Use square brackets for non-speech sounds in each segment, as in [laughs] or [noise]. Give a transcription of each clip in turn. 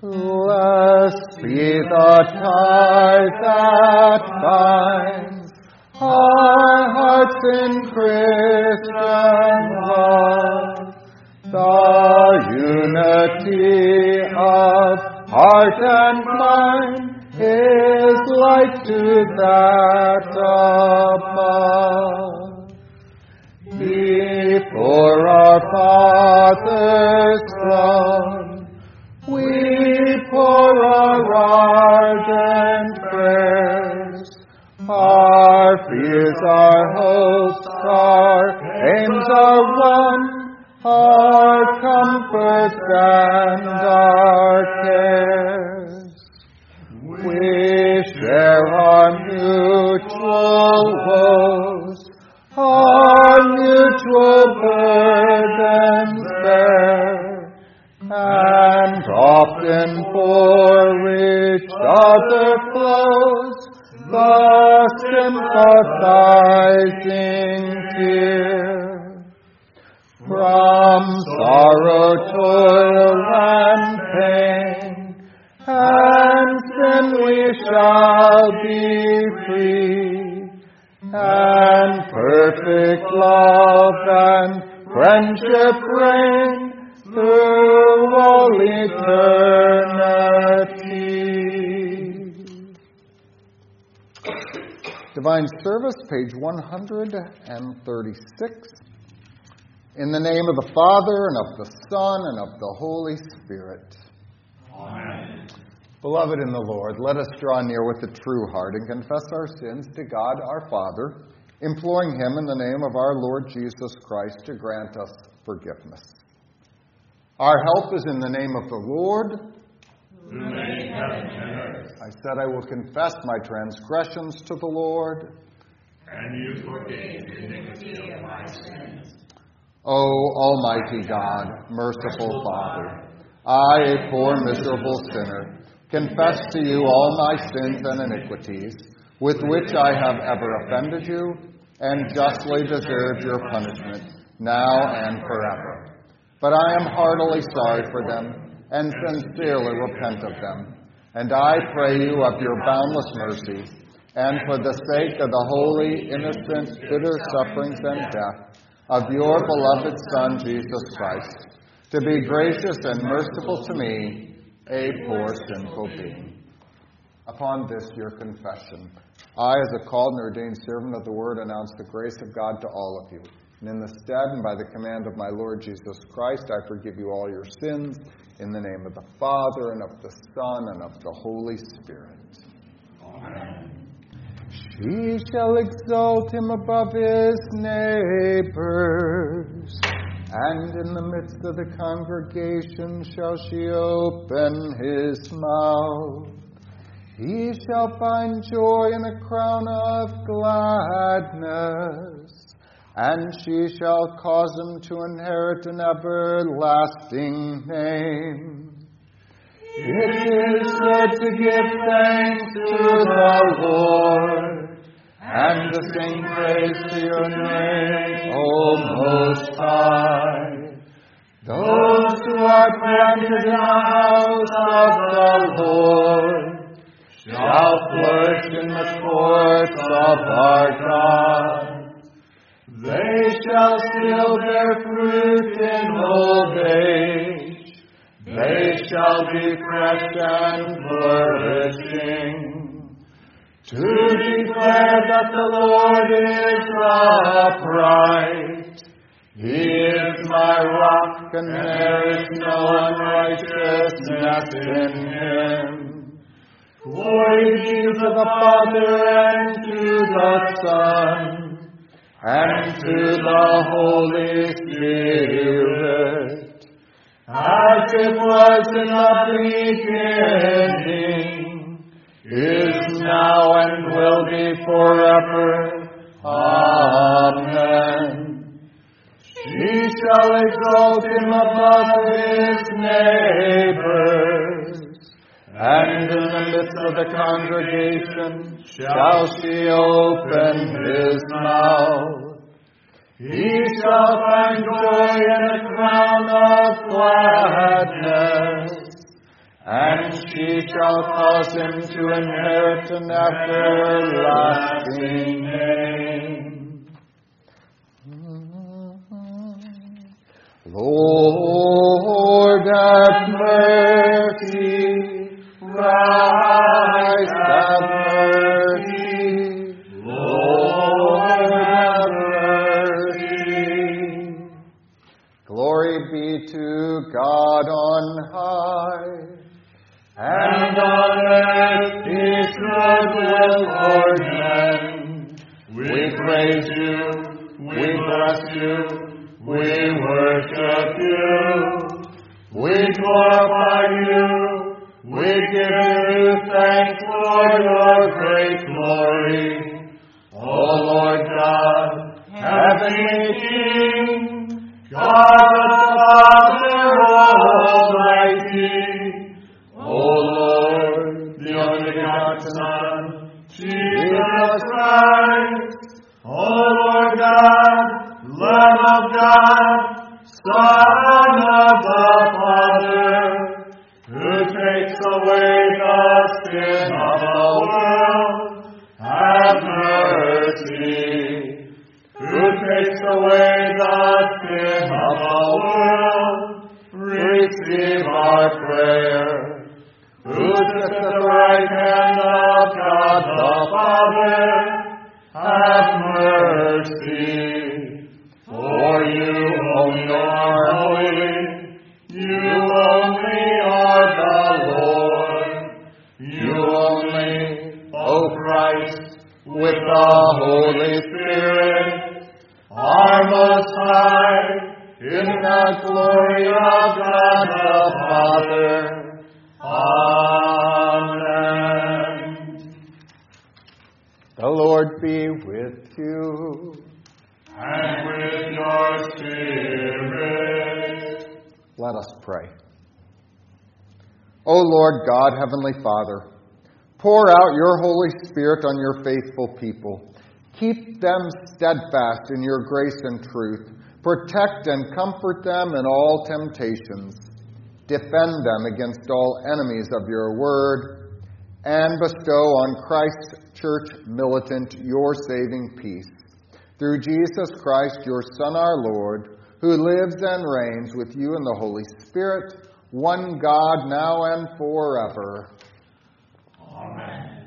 Blessed be the tie that binds our hearts in Christian love, the unity of heart and mind is like to that above. Before our Father's our hopes, our aims are one, our comforts and our cares. We share our mutual woes, our mutual burdens bear, and often for each other flows the tear. From sorrow, toil, and pain, and we shall be free, and perfect love and friendship reign through all eternity. Divine Service, page 136. In the name of the Father, and of the Son, and of the Holy Spirit. Amen. Beloved in the Lord, let us draw near with a true heart and confess our sins to God our Father, imploring Him in the name of our Lord Jesus Christ to grant us forgiveness. Our help is in the name of the Lord. Who made heaven and earth, I said, I will confess my transgressions to the Lord. and you forgave the iniquity of my sins. O Almighty God, merciful Father, I, a poor miserable sinner, confess to you all my sins and iniquities, with which I have ever offended you, and justly deserved your punishment, now and forever. But I am heartily sorry for them, and sincerely repent of them. And I pray you of your boundless mercy, and for the sake of the holy, innocent, bitter sufferings and death, of your beloved Son, Jesus Christ, to be gracious and merciful to me, a poor sinful being. Upon this, your confession, I, as a called and ordained servant of the word, announce the grace of God to all of you. And in the stead and by the command of my Lord Jesus Christ, I forgive you all your sins, in the name of the Father, and of the Son, and of the Holy Spirit. Amen. She shall exalt him above his neighbors, and in the midst of the congregation shall she open his mouth. He shall find joy in a crown of gladness, and she shall cause him to inherit an everlasting name. It is good to give thanks to the Lord and to sing praise to your name, O Most High. Those who are planted in the house of the Lord shall flourish in the courts of our God. They shall still bear fruit in old age. They shall be fresh and flourishing. To declare that the Lord is upright. He is my rock, and there is no unrighteousness in him. Glory be to the Father and to the Son and to the Holy Spirit, as it was in the beginning, is now, and will be forever. Amen. She shall exalt him above his neighbors, and in the midst of the congregation shall she open his mouth. He shall find joy and a crown of gladness, and she shall cause him to inherit an everlasting name. Lord, have mercy. Christ, mercy. Mercy. Glory be to God on high. And on earth men. We praise you, we bless you, we worship you, we glorify you, we give you for your great glory. O Lord God, heavenly King, God Let us pray. O Lord God, Heavenly Father, pour out your Holy Spirit on your faithful people. Keep them steadfast in your grace and truth. Protect and comfort them in all temptations. Defend them against all enemies of your word. And bestow on Christ's church militant your saving peace. Through Jesus Christ, your Son, our Lord, who lives and reigns with you in the Holy Spirit, one God, now and forever. Amen.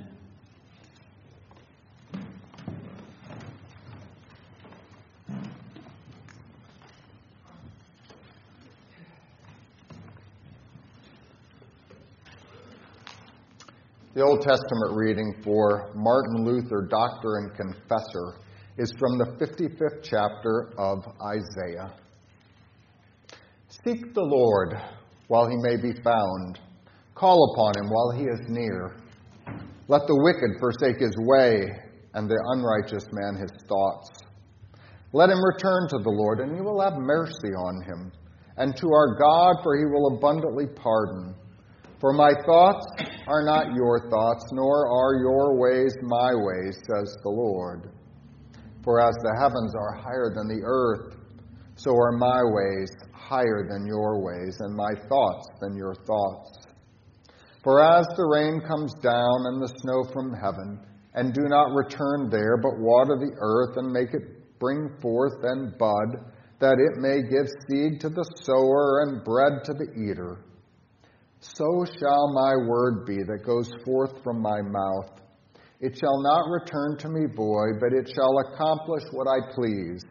The Old Testament reading for Martin Luther, Doctor and Confessor, is from the 55th chapter of Isaiah. Seek the Lord while he may be found, call upon him while he is near. Let the wicked forsake his way, and the unrighteous man his thoughts. Let him return to the Lord, and he will have mercy on him, and to our God, for he will abundantly pardon. For my thoughts are not your thoughts, nor are your ways my ways, says the Lord. For as the heavens are higher than the earth, so are my ways higher than your ways, and my thoughts than your thoughts. For as the rain comes down and the snow from heaven, and do not return there, but water the earth and make it bring forth and bud, that it may give seed to the sower and bread to the eater, so shall my word be that goes forth from my mouth. It shall not return to me void, but it shall accomplish what I please,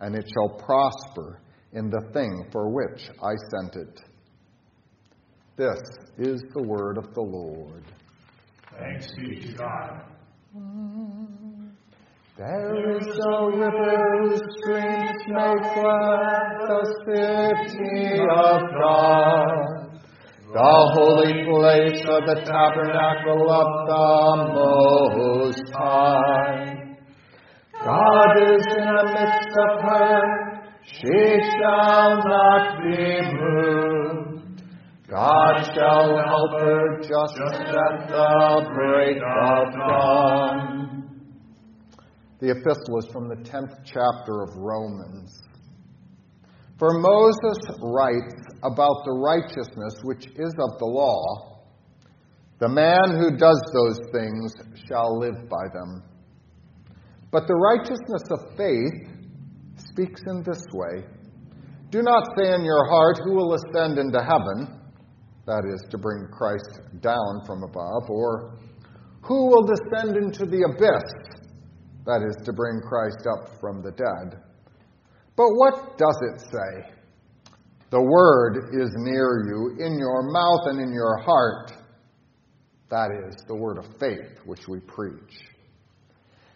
and it shall prosper in the thing for which I sent it. This is the word of the Lord. Thanks be to God. There is a river whose streams make glad the city of God, the holy place of the tabernacle of the Most High. God is in the midst of her, she shall not be moved. God shall help her just at the break of dawn. The epistle is from the 10th chapter of Romans. For Moses writes about the righteousness which is of the law, the man who does those things shall live by them. But the righteousness of faith speaks in this way Do not say in your heart, Who will ascend into heaven? That is, to bring Christ down from above, or Who will descend into the abyss? That is, to bring Christ up from the dead. But what does it say? The word is near you, in your mouth and in your heart. That is the word of faith which we preach.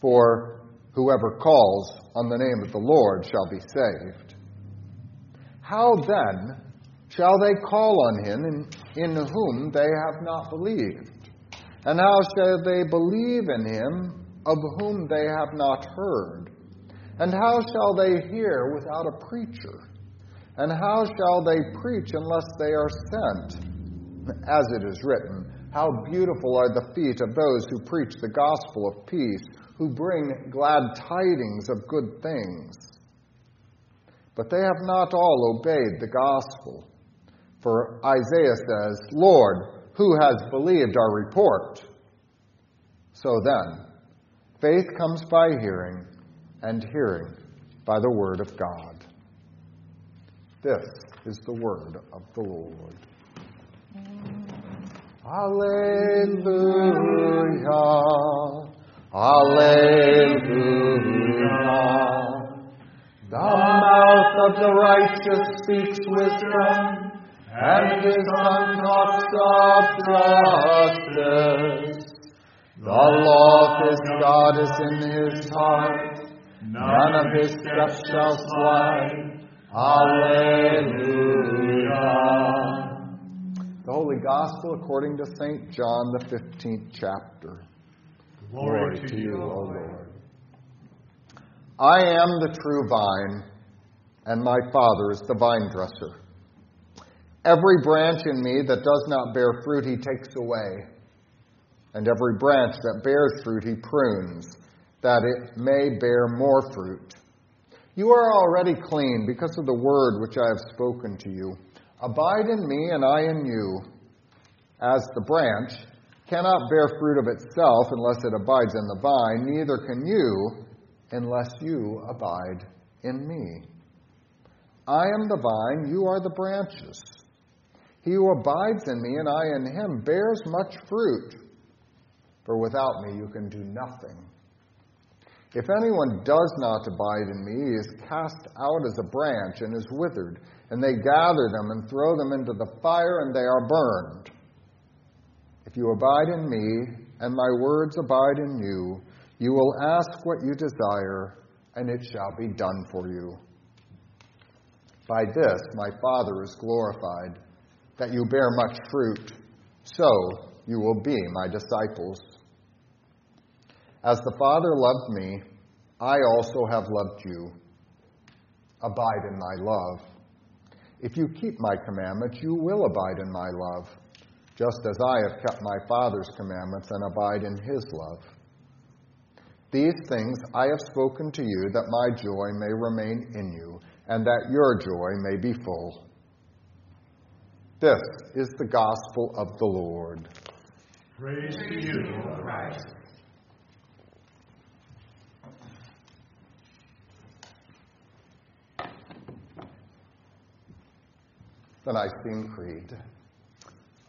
For whoever calls on the name of the Lord shall be saved. How then shall they call on him in, in whom they have not believed? And how shall they believe in him of whom they have not heard? And how shall they hear without a preacher? And how shall they preach unless they are sent? As it is written, How beautiful are the feet of those who preach the gospel of peace, who bring glad tidings of good things. But they have not all obeyed the gospel. For Isaiah says, Lord, who has believed our report? So then, faith comes by hearing and hearing by the word of God. This is the word of the Lord. Alleluia. Alleluia. The mouth of the righteous speaks wisdom, and his tongue talks of justice. The law of his God is in his heart none of his steps shall slide. Alleluia. The Holy Gospel according to St. John, the 15th chapter. Glory, Glory to you, O Lord. I am the true vine, and my Father is the vine dresser. Every branch in me that does not bear fruit, he takes away. And every branch that bears fruit, he prunes that it may bear more fruit. You are already clean because of the word which I have spoken to you. Abide in me, and I in you. As the branch cannot bear fruit of itself unless it abides in the vine, neither can you unless you abide in me. I am the vine, you are the branches. He who abides in me and I in him bears much fruit, for without me you can do nothing. If anyone does not abide in me, he is cast out as a branch and is withered, and they gather them and throw them into the fire, and they are burned. If you abide in me, and my words abide in you, you will ask what you desire, and it shall be done for you. By this my Father is glorified, that you bear much fruit, so you will be my disciples. As the Father loved me, I also have loved you. Abide in my love. If you keep my commandments, you will abide in my love, just as I have kept my Father's commandments and abide in his love. These things I have spoken to you, that my joy may remain in you, and that your joy may be full. This is the gospel of the Lord. Praise to you, Christ. the Nicene Creed.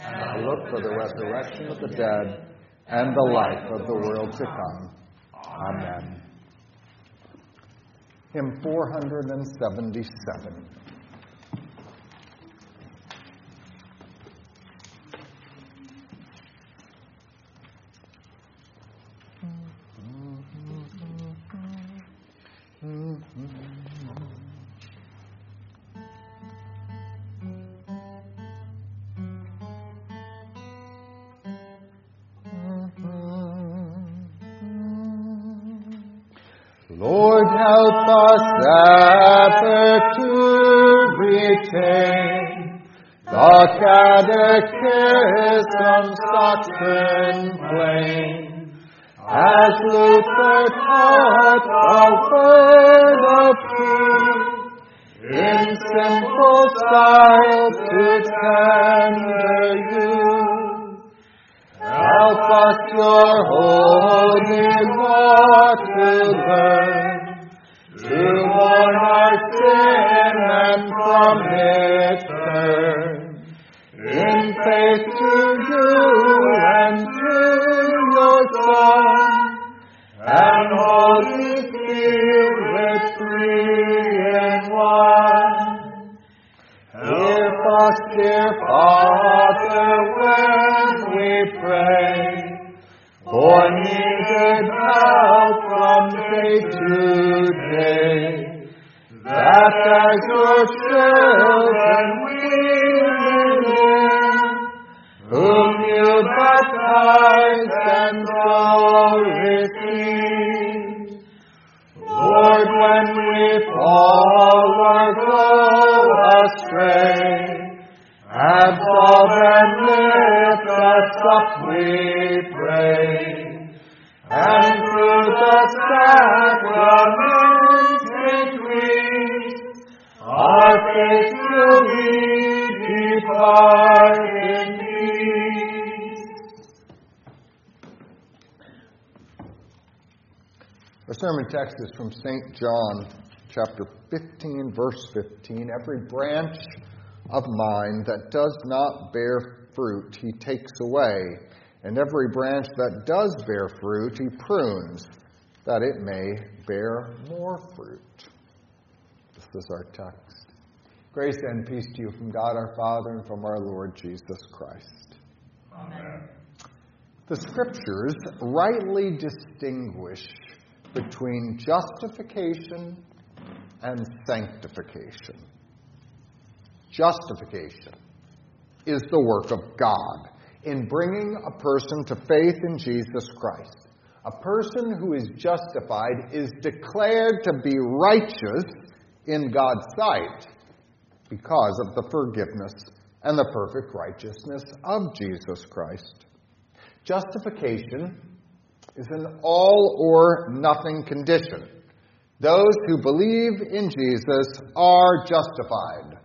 And I look for the resurrection of the dead and the life of the world to come. Amen. Hymn 477. Your Son, and Holy Spirit three in one. Hear us, dear Father, when we pray, for needed help from day to day, that as your children we live, whom you baptize and so receive. Lord, when we fall or go astray, absolve and lift us up, we pray. And through the sacraments increase, our faith will be depart Our sermon text is from St. John, chapter 15, verse 15. Every branch of mine that does not bear fruit, he takes away. And every branch that does bear fruit, he prunes, that it may bear more fruit. This is our text. Grace and peace to you from God our Father and from our Lord Jesus Christ. Amen. The scriptures rightly distinguish between justification and sanctification. Justification is the work of God in bringing a person to faith in Jesus Christ. A person who is justified is declared to be righteous in God's sight because of the forgiveness and the perfect righteousness of Jesus Christ. Justification is an all or nothing condition. Those who believe in Jesus are justified.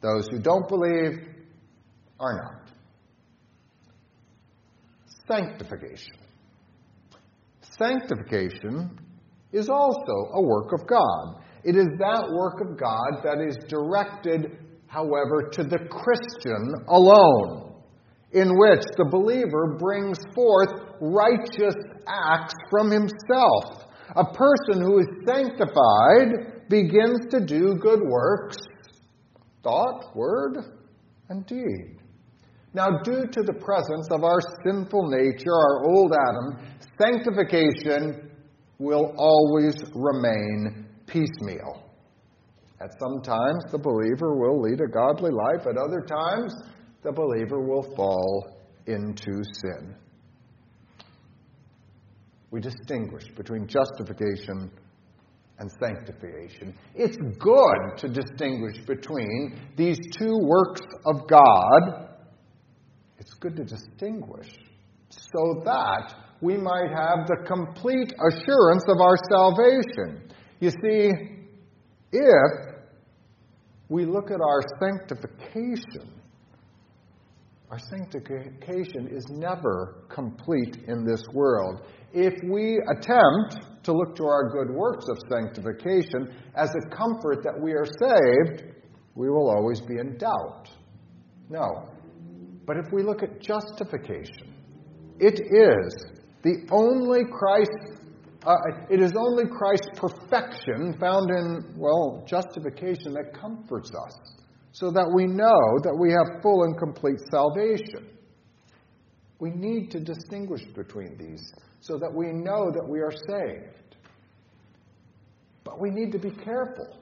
Those who don't believe are not. Sanctification. Sanctification is also a work of God. It is that work of God that is directed, however, to the Christian alone, in which the believer brings forth righteous acts from himself. A person who is sanctified begins to do good works, thought, word, and deed. Now, due to the presence of our sinful nature, our old Adam, sanctification will always remain piecemeal. At some times, the believer will lead a godly life. At other times, the believer will fall into sin. We distinguish between justification and sanctification. It's good to distinguish between these two works of God. It's good to distinguish so that we might have the complete assurance of our salvation. You see, if we look at our sanctification, our sanctification is never complete in this world. If we attempt to look to our good works of sanctification as a comfort that we are saved, we will always be in doubt. No. But if we look at justification, it is the only Christ uh, it is only Christ's perfection found in, well, justification that comforts us so that we know that we have full and complete salvation. We need to distinguish between these so that we know that we are saved. But we need to be careful.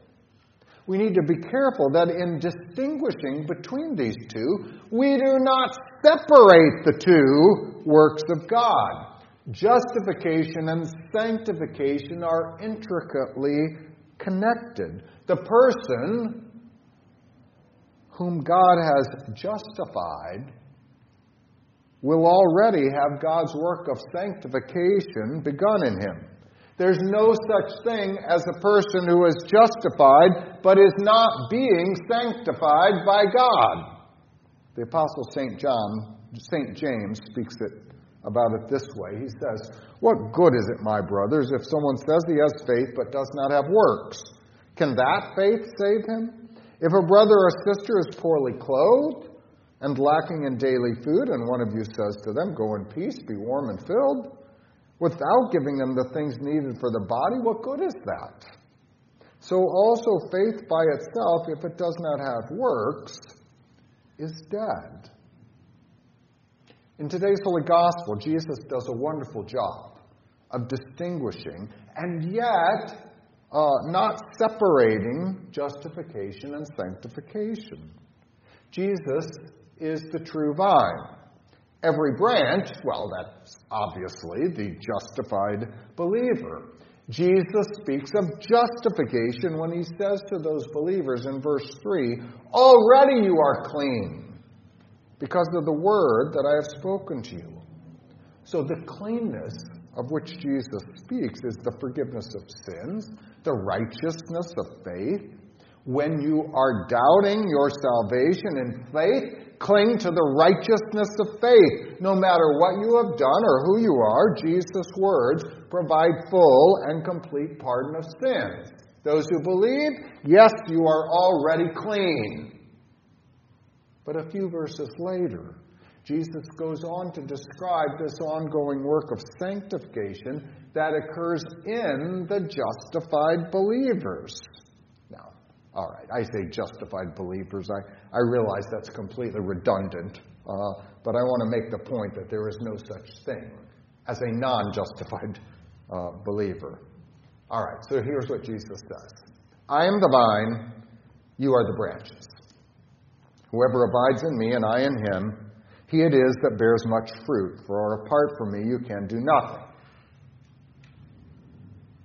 We need to be careful that in distinguishing between these two, we do not separate the two works of God. Justification and sanctification are intricately connected. The person whom God has justified will already have God's work of sanctification begun in him. There's no such thing as a person who is justified but is not being sanctified by God. The apostle St. John, St. James speaks it about it this way. He says, What good is it, my brothers, if someone says he has faith but does not have works? Can that faith save him? If a brother or sister is poorly clothed and lacking in daily food, and one of you says to them, Go in peace, be warm and filled, without giving them the things needed for the body, what good is that? So also faith by itself, if it does not have works, is dead. In today's Holy Gospel, Jesus does a wonderful job of distinguishing and yet uh, not separating justification and sanctification. Jesus is the true vine. Every branch, well, that's obviously the justified believer. Jesus speaks of justification when he says to those believers in verse 3 Already you are clean because of the word that I have spoken to you. So the cleanness of which Jesus speaks is the forgiveness of sins, the righteousness of faith. When you are doubting your salvation in faith, cling to the righteousness of faith. No matter what you have done or who you are, Jesus' words provide full and complete pardon of sins. Those who believe, yes, you are already clean. But a few verses later, Jesus goes on to describe this ongoing work of sanctification that occurs in the justified believers. Now, all right, I say justified believers. I, I realize that's completely redundant, uh, but I want to make the point that there is no such thing as a non justified uh, believer. All right, so here's what Jesus says I am the vine, you are the branches. Whoever abides in me and I in him, he it is that bears much fruit, for apart from me you can do nothing.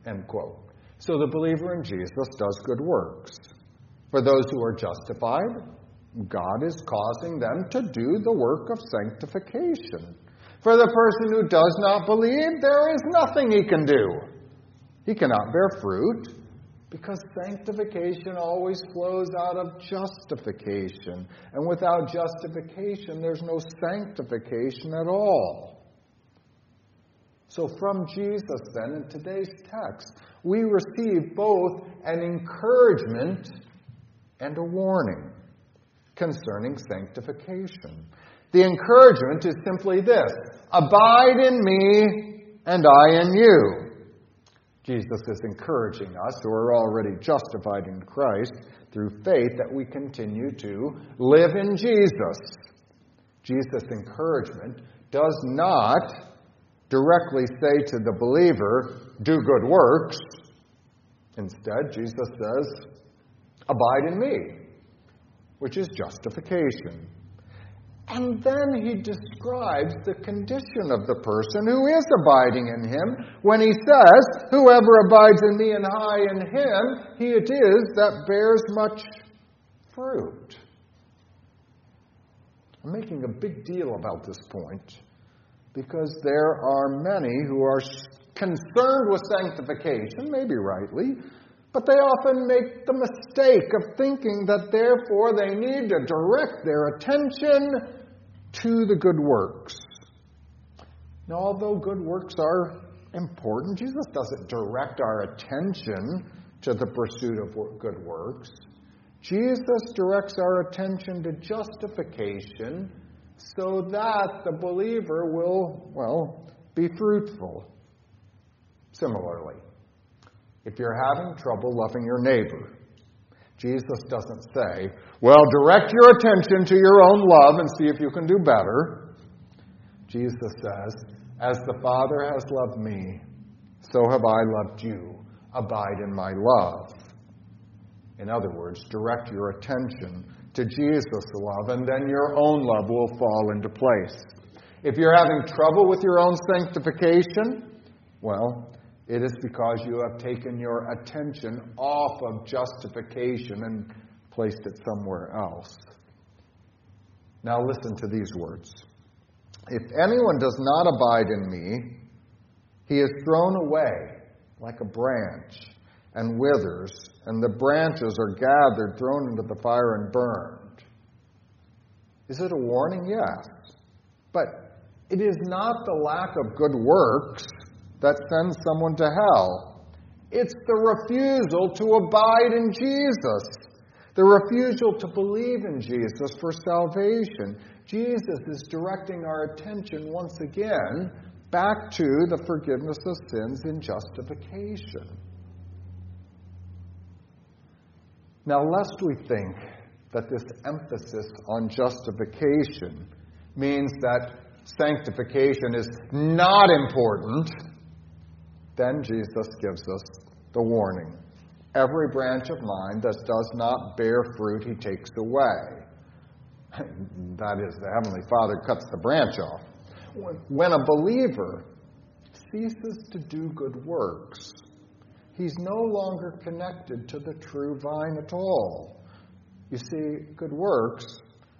End quote. So the believer in Jesus does good works. For those who are justified, God is causing them to do the work of sanctification. For the person who does not believe, there is nothing he can do. He cannot bear fruit because sanctification always flows out of justification. And without justification, there's no sanctification at all. So, from Jesus, then, in today's text, we receive both an encouragement and a warning concerning sanctification. The encouragement is simply this Abide in me, and I in you. Jesus is encouraging us who are already justified in Christ through faith that we continue to live in Jesus. Jesus' encouragement does not directly say to the believer, do good works. Instead, Jesus says, abide in me, which is justification. And then he describes the condition of the person who is abiding in him when he says, Whoever abides in me and I in him, he it is that bears much fruit. I'm making a big deal about this point because there are many who are concerned with sanctification, maybe rightly, but they often make the mistake of thinking that therefore they need to direct their attention to the good works. Now, although good works are important, Jesus doesn't direct our attention to the pursuit of good works. Jesus directs our attention to justification so that the believer will, well, be fruitful. Similarly, if you're having trouble loving your neighbor, Jesus doesn't say, well, direct your attention to your own love and see if you can do better. Jesus says, as the Father has loved me, so have I loved you. Abide in my love. In other words, direct your attention to Jesus' love, and then your own love will fall into place. If you're having trouble with your own sanctification, well, it is because you have taken your attention off of justification and placed it somewhere else. Now, listen to these words. If anyone does not abide in me, he is thrown away like a branch and withers, and the branches are gathered, thrown into the fire, and burned. Is it a warning? Yes. But it is not the lack of good works that sends someone to hell. It's the refusal to abide in Jesus, the refusal to believe in Jesus for salvation. Jesus is directing our attention once again back to the forgiveness of sins and justification. Now, lest we think that this emphasis on justification means that sanctification is not important, then Jesus gives us the warning. Every branch of mine that does not bear fruit, he takes away. [laughs] that is, the Heavenly Father cuts the branch off. When a believer ceases to do good works, he's no longer connected to the true vine at all. You see, good works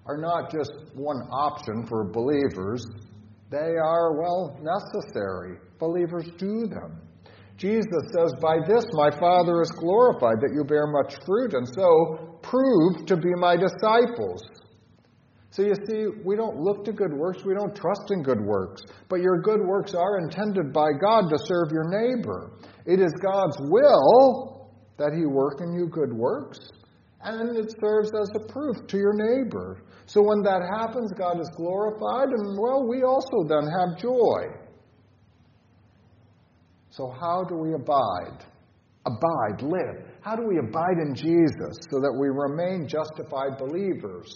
are not just one option for believers, they are, well, necessary. Believers do them. Jesus says, By this my Father is glorified, that you bear much fruit, and so prove to be my disciples. So you see, we don't look to good works, we don't trust in good works. But your good works are intended by God to serve your neighbor. It is God's will that He work in you good works, and it serves as a proof to your neighbor. So when that happens, God is glorified, and well, we also then have joy. So, how do we abide? Abide, live. How do we abide in Jesus so that we remain justified believers,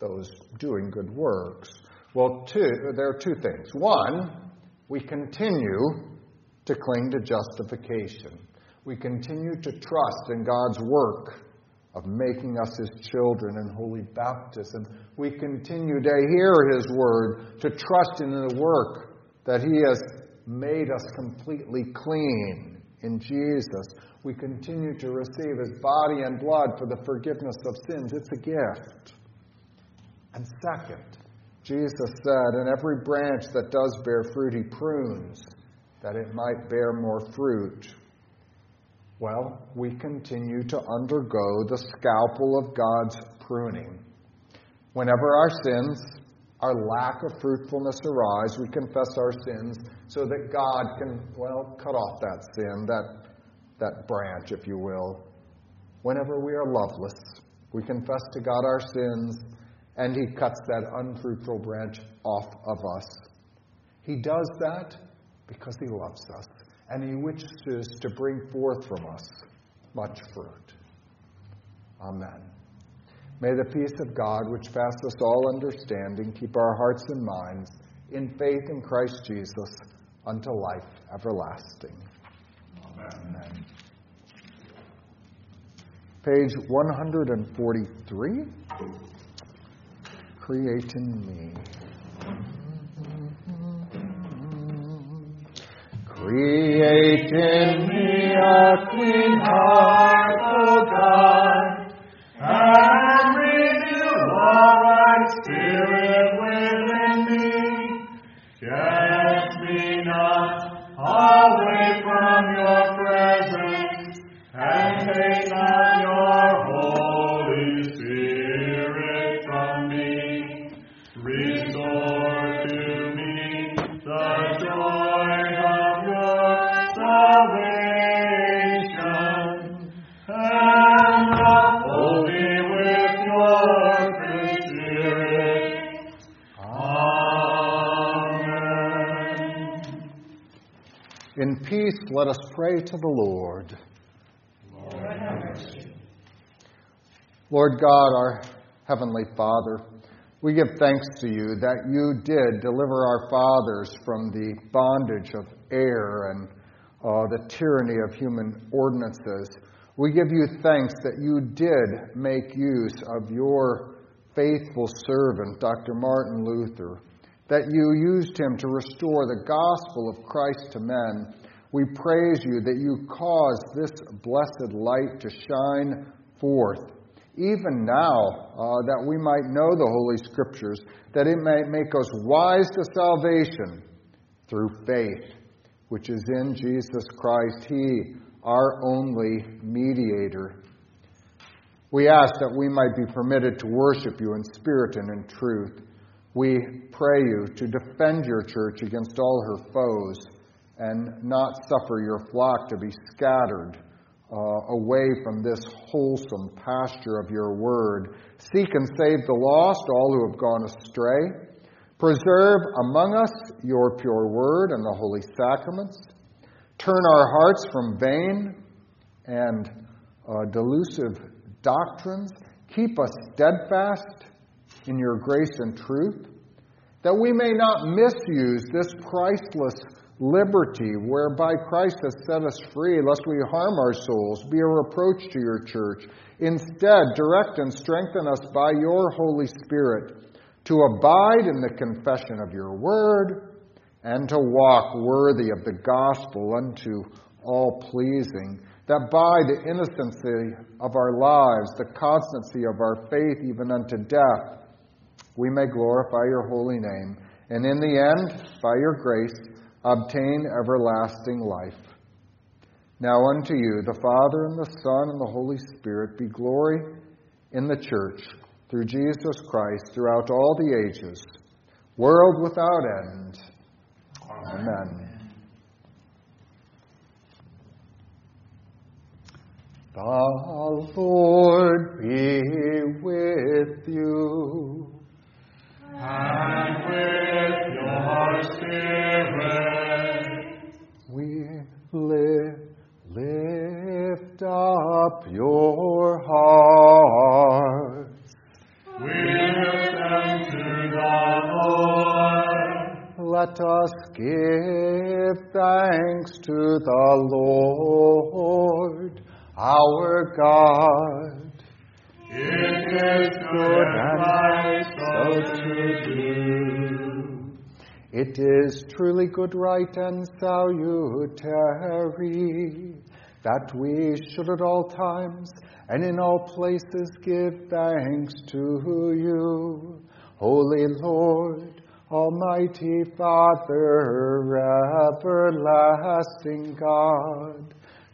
those doing good works? Well, two, there are two things. One, we continue to cling to justification. We continue to trust in God's work of making us His children in holy baptism. We continue to hear His word, to trust in the work that He has made us completely clean in Jesus. We continue to receive his body and blood for the forgiveness of sins. It's a gift. And second, Jesus said, In every branch that does bear fruit, he prunes, that it might bear more fruit. Well, we continue to undergo the scalpel of God's pruning. Whenever our sins our lack of fruitfulness arise, we confess our sins so that God can, well, cut off that sin, that, that branch, if you will. Whenever we are loveless, we confess to God our sins, and He cuts that unfruitful branch off of us. He does that because He loves us, and He wishes to bring forth from us much fruit. Amen. May the peace of God, which passeth all understanding, keep our hearts and minds in faith in Christ Jesus unto life everlasting. Amen. Page 143. Create in me. Create in me a clean heart, O God, and renew a right spirit within let us pray to the Lord. Lord Lord God, our Heavenly Father, we give thanks to you that you did deliver our fathers from the bondage of error and uh, the tyranny of human ordinances. We give you thanks that you did make use of your faithful servant, Dr. Martin Luther, that you used him to restore the gospel of Christ to men. We praise you that you cause this blessed light to shine forth even now, uh, that we might know the Holy Scriptures, that it may make us wise to salvation through faith, which is in Jesus Christ, He, our only mediator. We ask that we might be permitted to worship you in spirit and in truth. We pray you to defend your church against all her foes and not suffer your flock to be scattered uh, away from this wholesome pasture of your word. Seek and save the lost, all who have gone astray. Preserve among us your pure word and the holy sacraments. Turn our hearts from vain and uh, delusive doctrines. Keep us steadfast in your grace and truth, that we may not misuse this priceless liberty whereby Christ has set us free, lest we harm our souls, be a reproach to your church. Instead, direct and strengthen us by your Holy Spirit to abide in the confession of your word and to walk worthy of the gospel unto all pleasing, that by the innocency of our lives, the constancy of our faith, even unto death, we may glorify your holy name, and in the end, by your grace, obtain everlasting life. Now unto you, the Father and the Son and the Holy Spirit, be glory in the church through Jesus Christ throughout all the ages, world without end. Amen. Amen. The Lord be with you. And with your spirit. We lift, lift up your hearts. We lift them to the Lord. Let us give thanks to the Lord our God. It is good and right so to do. It is truly good, right, and salutary that we should at all times and in all places give thanks to you, Holy Lord, Almighty Father, everlasting God,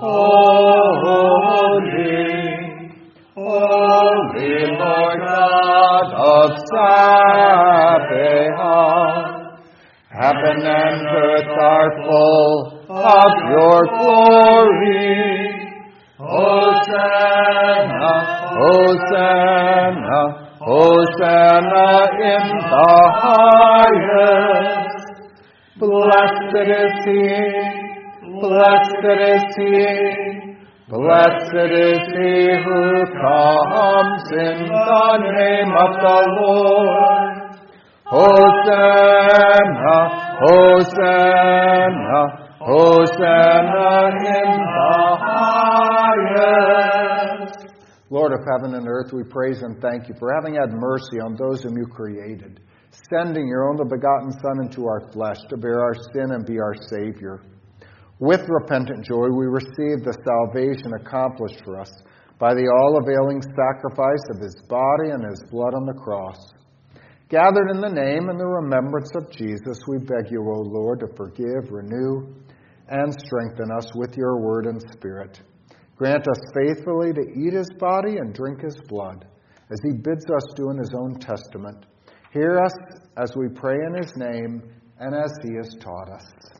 Holy, holy Lord God of Sabaoth, heaven and earth are full of your glory. Hosanna, Hosanna, Hosanna in the highest. Blessed is he blessed is he, blessed is he who comes in the name of the Lord. Hosanna, Hosanna, Hosanna in the highest. Lord of heaven and earth, we praise and thank you for having had mercy on those whom you created, sending your only begotten Son into our flesh to bear our sin and be our Savior. With repentant joy, we receive the salvation accomplished for us by the all availing sacrifice of his body and his blood on the cross. Gathered in the name and the remembrance of Jesus, we beg you, O Lord, to forgive, renew, and strengthen us with your word and spirit. Grant us faithfully to eat his body and drink his blood, as he bids us do in his own testament. Hear us as we pray in his name and as he has taught us.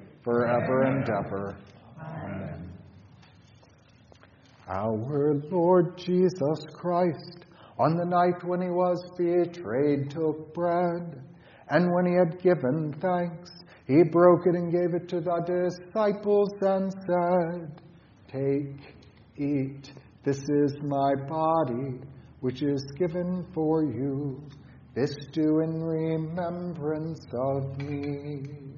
forever and ever. Amen. Our Lord Jesus Christ on the night when he was betrayed, took bread, and when he had given thanks, he broke it and gave it to the disciples and said, Take, eat, this is my body, which is given for you. This do in remembrance of me.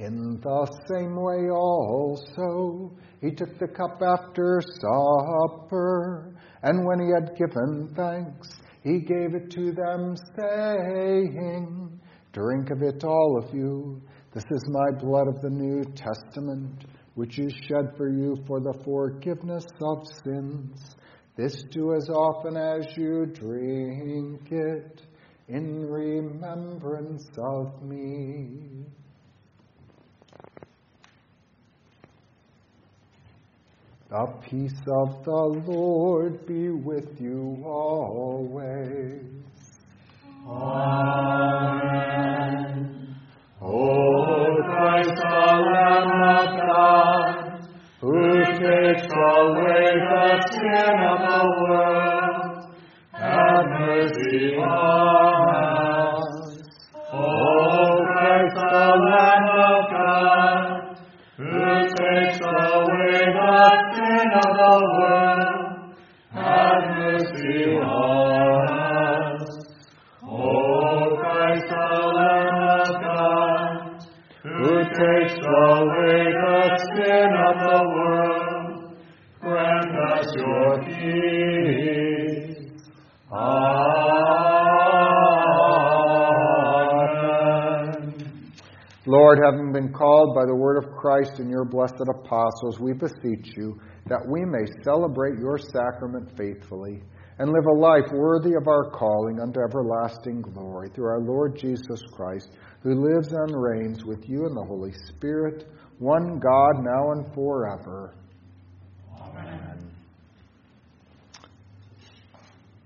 In the same way also, he took the cup after supper, and when he had given thanks, he gave it to them, saying, Drink of it, all of you. This is my blood of the New Testament, which is shed for you for the forgiveness of sins. This do as often as you drink it in remembrance of me. The peace of the Lord be with you always. Amen. O Christ, the Lamb of God, who takes away the sin of the world, have mercy on us. O Christ, the Lamb of God, who takes away the sin of the world, have mercy on us. O Christ, the Lamb of God, who takes away the sin of the world, grant us your peace. Amen. Lord, having been called by the word of Christ and your blessed apostles, we beseech you that we may celebrate your sacrament faithfully and live a life worthy of our calling unto everlasting glory through our Lord Jesus Christ, who lives and reigns with you in the Holy Spirit, one God, now and forever.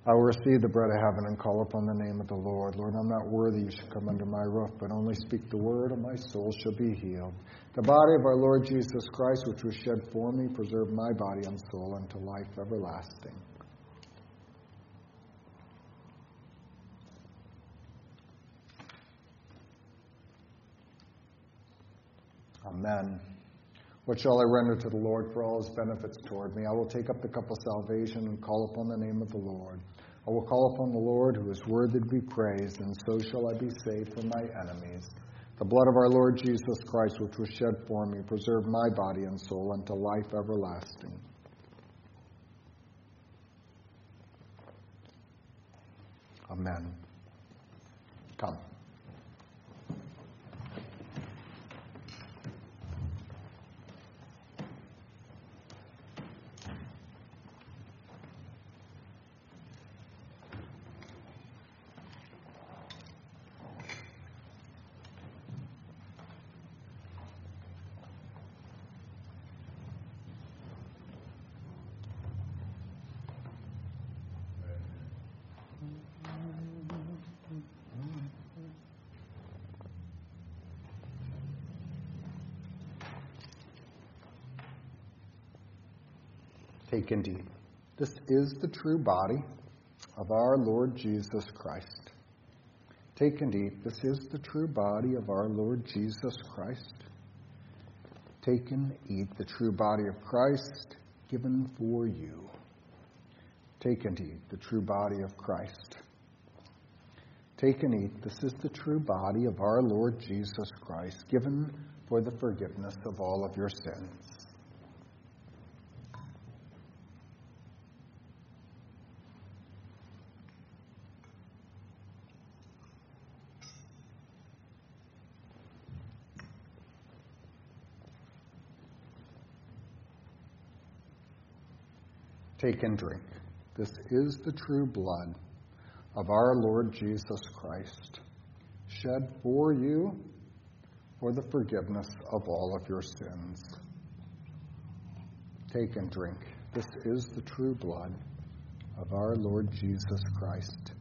I will receive the bread of heaven and call upon the name of the Lord. Lord, I'm not worthy you should come under my roof, but only speak the word, and my soul shall be healed. The body of our Lord Jesus Christ, which was shed for me, preserve my body and soul unto life everlasting. Amen. What shall I render to the Lord for all his benefits toward me? I will take up the cup of salvation and call upon the name of the Lord. I will call upon the Lord who is worthy to be praised, and so shall I be saved from my enemies. The blood of our Lord Jesus Christ, which was shed for me, preserve my body and soul unto life everlasting. Amen. Come. Take and eat. This is the true body of our Lord Jesus Christ. Take and eat. This is the true body of our Lord Jesus Christ. Take and eat the true body of Christ given for you. Take and eat the true body of Christ. Take and eat. This is the true body of our Lord Jesus Christ given for the forgiveness of all of your sins. Take and drink. This is the true blood of our Lord Jesus Christ, shed for you for the forgiveness of all of your sins. Take and drink. This is the true blood of our Lord Jesus Christ,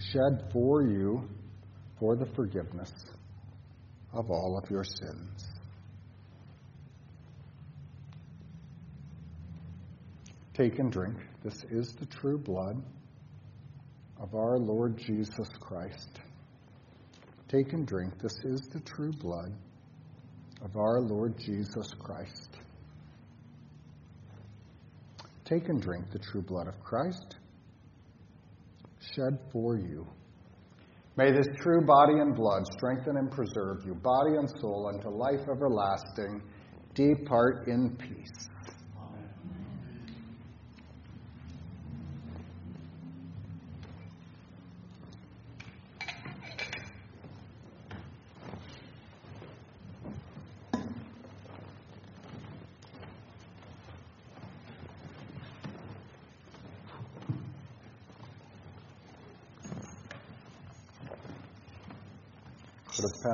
shed for you for the forgiveness of all of your sins. Take and drink. This is the true blood of our Lord Jesus Christ. Take and drink. This is the true blood of our Lord Jesus Christ. Take and drink the true blood of Christ shed for you. May this true body and blood strengthen and preserve you, body and soul, unto life everlasting. Depart in peace.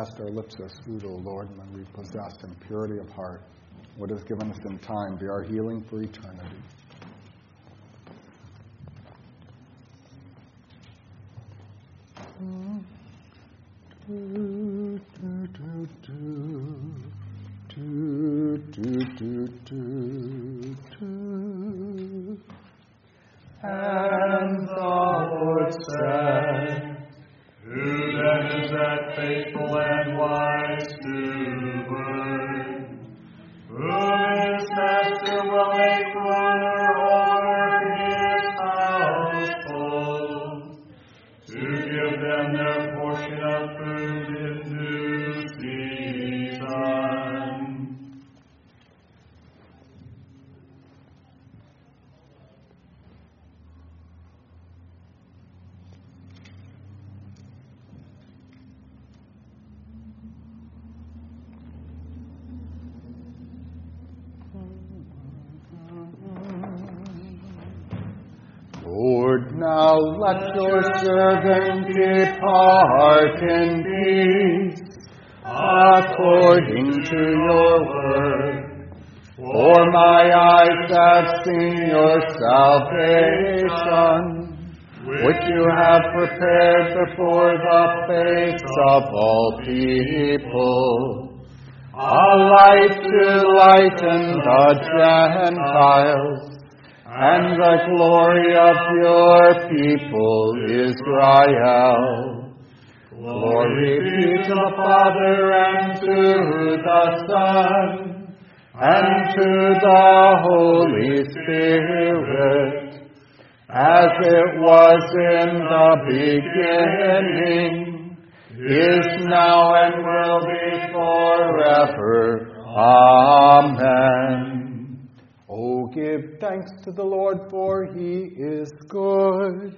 Our lips as food, O Lord, when we possess in purity of heart what is given us in time be our healing for eternity. And to the Son and to the Holy Spirit, as it was in the beginning, is now, and will be forever. Amen. Oh, give thanks to the Lord, for he is good.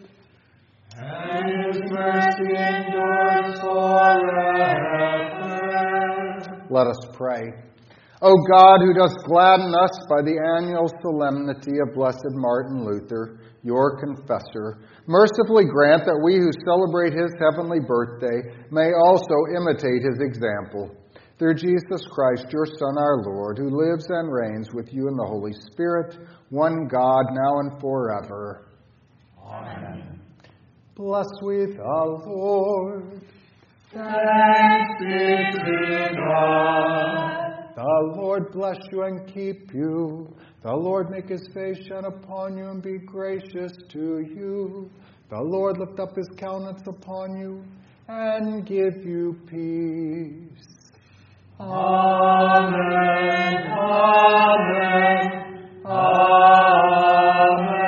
And his mercy endures forever. Let us pray. O God, who dost gladden us by the annual solemnity of Blessed Martin Luther, your confessor, mercifully grant that we who celebrate his heavenly birthday may also imitate his example. Through Jesus Christ, your Son, our Lord, who lives and reigns with you in the Holy Spirit, one God, now and forever. Amen. Bless we the Lord. Thanks be to God. The The Lord bless you and keep you. The Lord make his face shine upon you and be gracious to you. The Lord lift up his countenance upon you and give you peace. Amen. Amen. Amen.